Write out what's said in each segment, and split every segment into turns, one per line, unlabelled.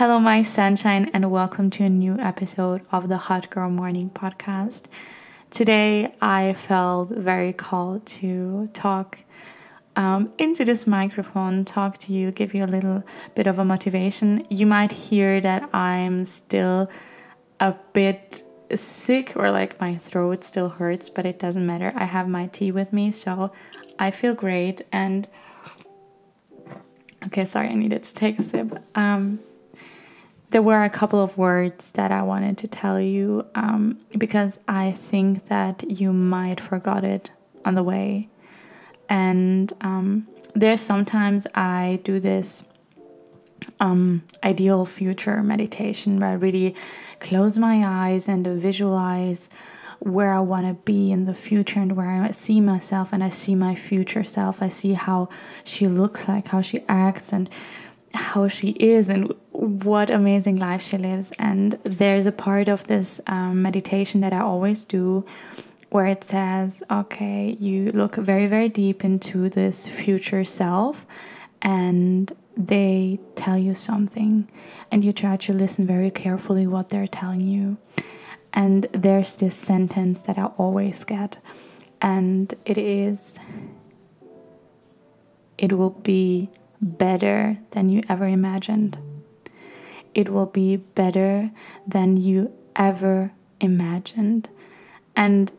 Hello, my sunshine, and welcome to a new episode of the Hot Girl Morning podcast. Today, I felt very called to talk um, into this microphone, talk to you, give you a little bit of a motivation. You might hear that I'm still a bit sick or like my throat still hurts, but it doesn't matter. I have my tea with me, so I feel great. And okay, sorry, I needed to take a sip. Um, there were a couple of words that I wanted to tell you um, because I think that you might forgot it on the way. And um, there's sometimes I do this um, ideal future meditation where I really close my eyes and visualize where I want to be in the future and where I see myself and I see my future self. I see how she looks like, how she acts, and how she is and what amazing life she lives. And there's a part of this um, meditation that I always do where it says, okay, you look very, very deep into this future self and they tell you something and you try to listen very carefully what they're telling you. And there's this sentence that I always get, and it is, it will be better than you ever imagined. It will be better than you ever imagined. And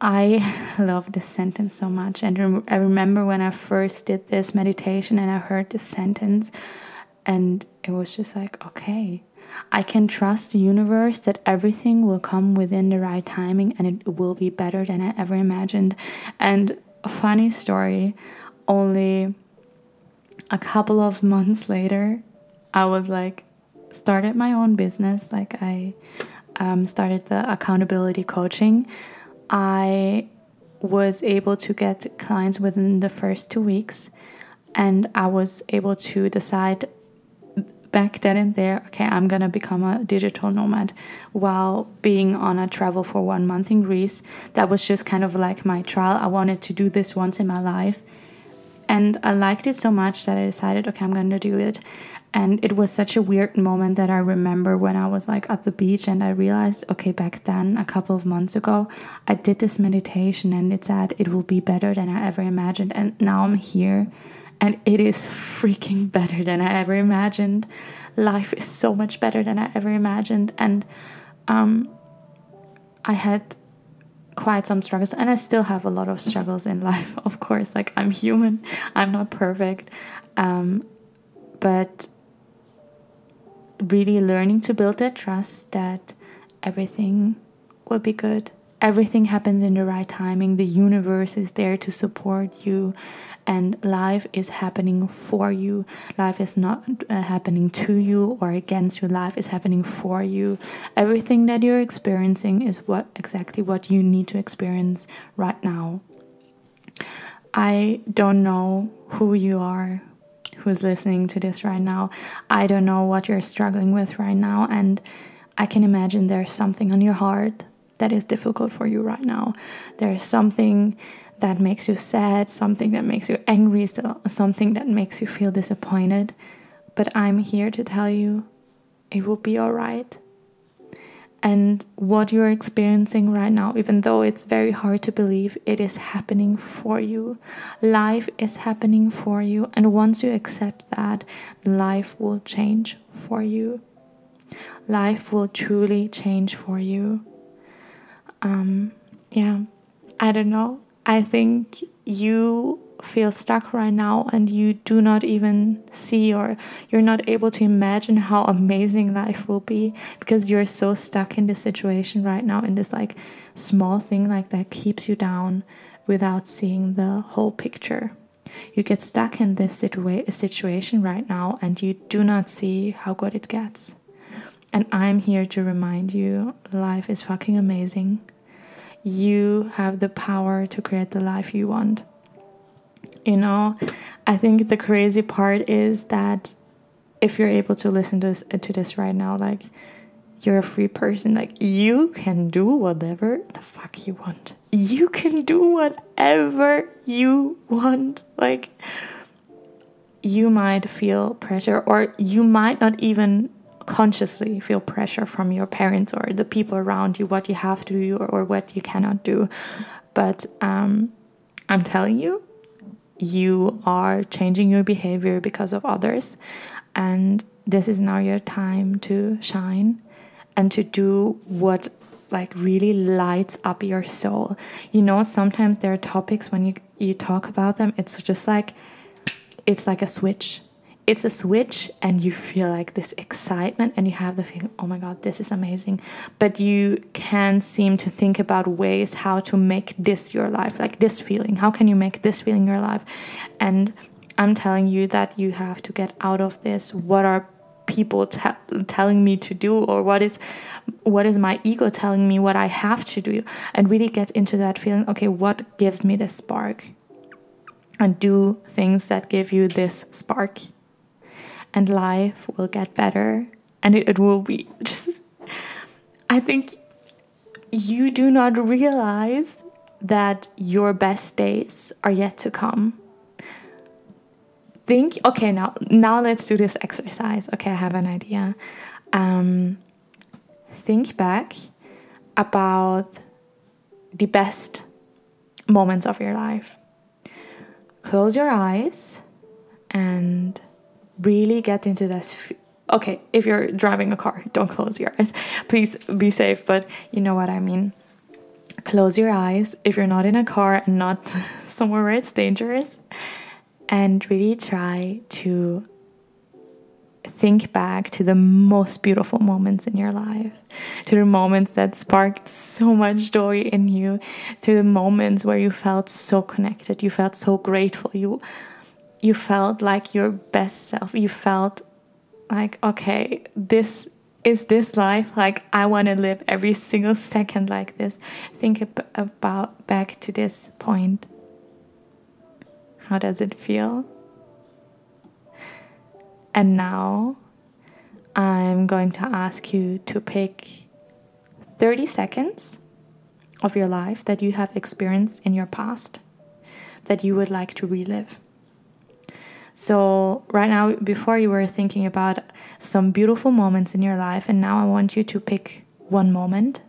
I love this sentence so much. And I remember when I first did this meditation and I heard this sentence, and it was just like, okay, I can trust the universe that everything will come within the right timing and it will be better than I ever imagined. And funny story, only a couple of months later, I was like, started my own business. Like, I um, started the accountability coaching. I was able to get clients within the first two weeks, and I was able to decide back then and there okay i'm gonna become a digital nomad while being on a travel for one month in greece that was just kind of like my trial i wanted to do this once in my life and I liked it so much that I decided, okay, I'm going to do it. And it was such a weird moment that I remember when I was like at the beach and I realized, okay, back then, a couple of months ago, I did this meditation and it said it will be better than I ever imagined. And now I'm here and it is freaking better than I ever imagined. Life is so much better than I ever imagined. And um, I had quite some struggles and i still have a lot of struggles in life of course. Like i'm human. I'm not perfect. Um, but really learning to build that trust that everything will be good everything happens in the right timing the universe is there to support you and life is happening for you. Life is not uh, happening to you or against you. Life is happening for you. Everything that you're experiencing is what exactly what you need to experience right now. I don't know who you are who's listening to this right now. I don't know what you're struggling with right now and I can imagine there's something on your heart that is difficult for you right now. There's something that makes you sad, something that makes you angry, something that makes you feel disappointed. But I'm here to tell you it will be all right. And what you're experiencing right now, even though it's very hard to believe, it is happening for you. Life is happening for you. And once you accept that, life will change for you. Life will truly change for you. Um, yeah, I don't know. I think you feel stuck right now and you do not even see or you're not able to imagine how amazing life will be because you're so stuck in this situation right now in this like small thing like that keeps you down without seeing the whole picture. You get stuck in this situa- situation right now and you do not see how good it gets. And I'm here to remind you life is fucking amazing you have the power to create the life you want. You know, I think the crazy part is that if you're able to listen to this, uh, to this right now, like you're a free person, like you can do whatever the fuck you want. You can do whatever you want. Like you might feel pressure or you might not even consciously feel pressure from your parents or the people around you what you have to do or, or what you cannot do. But um, i'm telling you you are changing your behavior because of others. And this is now your time to shine and to do what like really lights up your soul. You know sometimes there are topics when you you talk about them it's just like it's like a switch it's a switch and you feel like this excitement and you have the feeling oh my god this is amazing. But you can't seem to think about ways how to make this your life like this feeling. How can you make this feeling your life? And i'm telling you that you have to get out of this. What are people telling me to do or what is what is my ego telling me what i have to do? And really get into that feeling okay what gives me this spark? And do things that give you this spark and life will get better and it, it will be just i think you do not realize that your best days are yet to come. Think okay now now let's do this exercise. Okay i have an idea. Um, think back about the best moments of your life. Close your eyes and really get into this okay if you're driving a car don't close your eyes. Please be safe but you know what i mean. Close your eyes if you're not in a car and not somewhere where it's dangerous and really try to think back to the most beautiful moments in your life, to the moments that sparked so much joy in you, to the moments where you felt so connected, you felt so grateful, you you felt like your best self. You felt like okay, this is this life like I want to live every single second like this. Think about back to this point. How does it feel? And now I'm going to ask you to pick 30 seconds of your life that you have experienced in your past that you would like to relive. So, right now, before you were thinking about some beautiful moments in your life, and now I want you to pick one moment,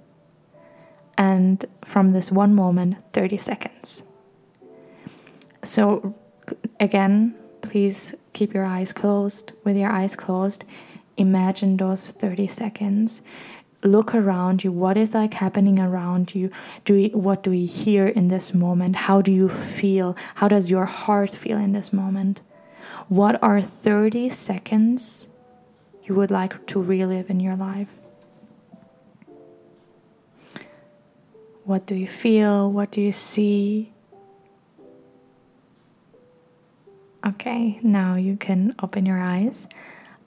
and from this one moment, 30 seconds. So, again, please keep your eyes closed. With your eyes closed, imagine those 30 seconds. Look around you. What is like happening around you? Do we, what do we hear in this moment? How do you feel? How does your heart feel in this moment? What are 30 seconds you would like to relive in your life? What do you feel? What do you see? Okay, now you can open your eyes.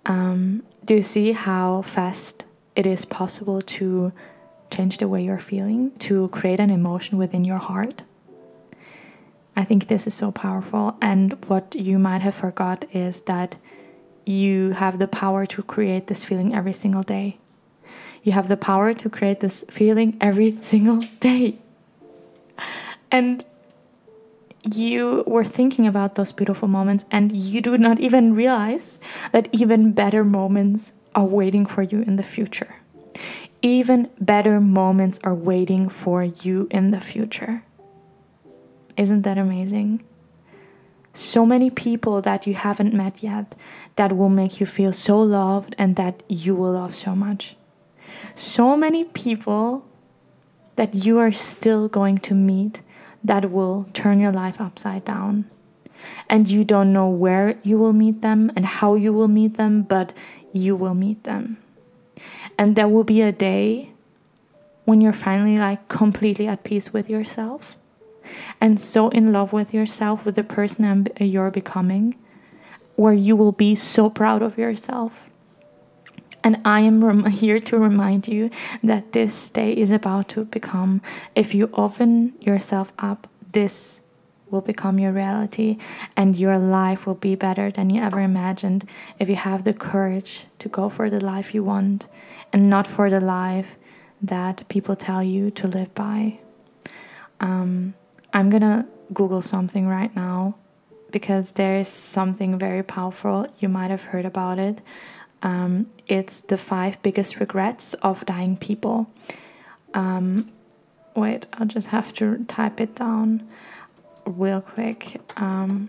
Um, do you see how fast it is possible to change the way you're feeling, to create an emotion within your heart? I think this is so powerful. And what you might have forgot is that you have the power to create this feeling every single day. You have the power to create this feeling every single day. And you were thinking about those beautiful moments and you do not even realize that even better moments are waiting for you in the future. Even better moments are waiting for you in the future. Isn't that amazing? So many people that you haven't met yet that will make you feel so loved and that you will love so much. So many people that you are still going to meet that will turn your life upside down. And you don't know where you will meet them and how you will meet them, but you will meet them. And there will be a day when you're finally like completely at peace with yourself and so in love with yourself, with the person you're becoming, where you will be so proud of yourself. And I am here to remind you that this day is about to become, if you open yourself up, this will become your reality and your life will be better than you ever imagined. If you have the courage to go for the life you want and not for the life that people tell you to live by. Um, I'm gonna Google something right now because there is something very powerful. You might have heard about it Um, it's the five biggest regrets of dying people. Um, wait, I'll just have to type it down real quick. Um,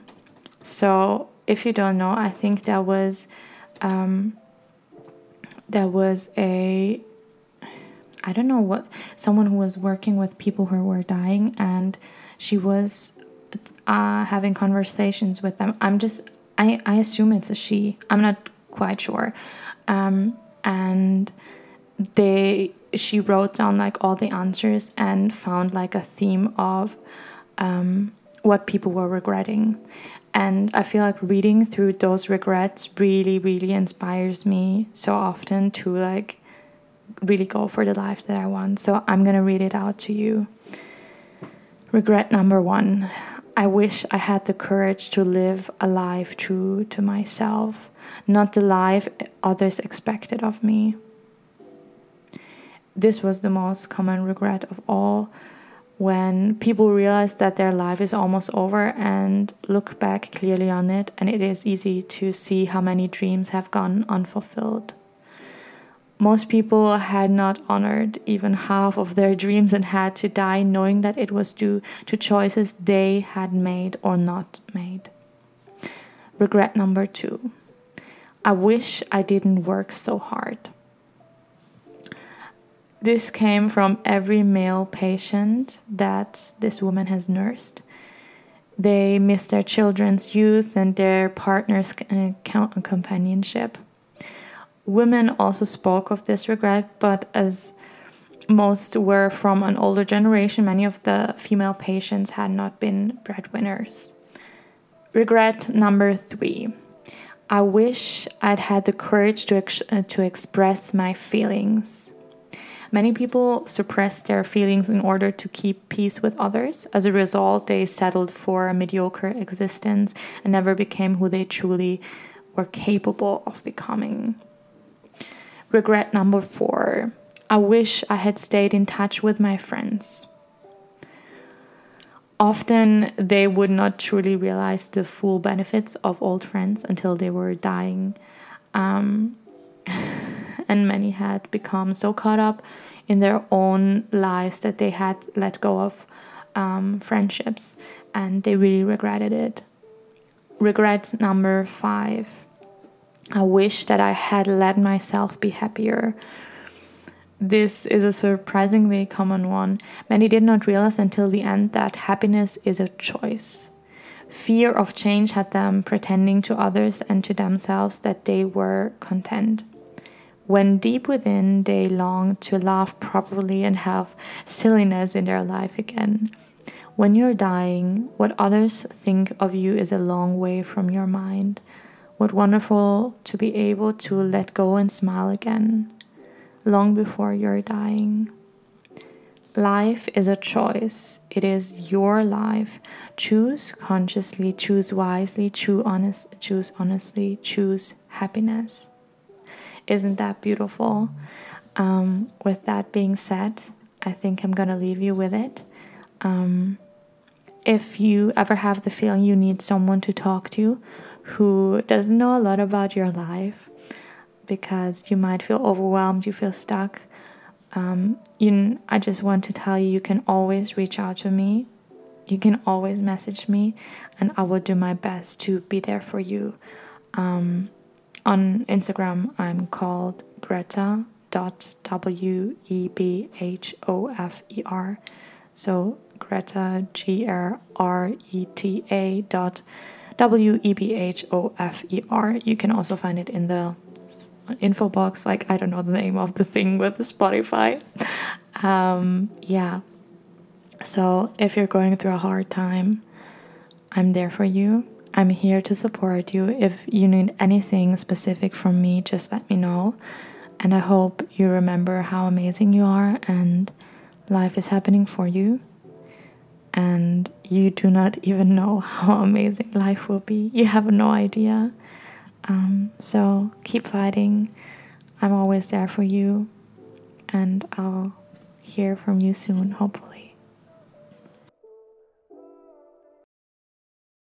so, if you don't know, I think there was um, there was a I don't know what someone who was working with people who were dying, and she was uh, having conversations with them. I'm just I I assume it's a she. I'm not quite sure, um, and they she wrote down like all the answers and found like a theme of um, what people were regretting. And I feel like reading through those regrets really, really inspires me so often to like really go for the life that I want. So I'm gonna read it out to you. Regret number one I wish I had the courage to live a life true to myself, not the life others expected of me. This was the most common regret of all when people realize that their life is almost over and look back clearly on it, and it is easy to see how many dreams have gone unfulfilled. Most people had not honored even half of their dreams and had to die knowing that it was due to choices they had made or not made. Regret number two I wish I didn't work so hard. This came from every male patient that this woman has nursed. They miss their children's youth and their partner's uh, companionship. Women also spoke of this regret, but as most were from an older generation, many of the female patients had not been breadwinners. Regret number three. I wish I'd had the courage to, ex- uh, to express my feelings. Many people suppress their feelings in order to keep peace with others. As a result, they settled for a mediocre existence and never became who they truly were capable of becoming. Regret number four I wish I had stayed in touch with my friends. Often they would not truly realize the full benefits of old friends until they were dying. Um, and many had become so caught up in their own lives that they had let go of um, friendships and they really regretted it. Regret number five I wish that I had let myself be happier. This is a surprisingly common one. Many did not realize until the end that happiness is a choice. Fear of change had them pretending to others and to themselves that they were content when deep within they long to laugh properly and have silliness in their life again. When you're dying, what others think of you is a long way from your mind. What wonderful to be able to let go and smile again, long before you're dying. Life is a choice. It is your life. Choose consciously, choose wisely, choose honest, choose honestly, choose happiness. Isn't that beautiful? Um, with that being said, I think I'm going to leave you with it. Um, if you ever have the feeling you need someone to talk to who doesn't know a lot about your life because you might feel overwhelmed, you feel stuck, um, you, I just want to tell you you can always reach out to me. You can always message me, and I will do my best to be there for you. Um, on Instagram, I'm called Greta dot W E B H O F E R. So Greta G R R E T A dot W E B H O F E R. You can also find it in the info box. Like I don't know the name of the thing with the Spotify. Um, yeah. So if you're going through a hard time, I'm there for you. I'm here to support you. If you need anything specific from me, just let me know. And I hope you remember how amazing you are and life is happening for you. And you do not even know how amazing life will be. You have no idea. Um, so keep fighting. I'm always there for you. And I'll hear from you soon, hopefully.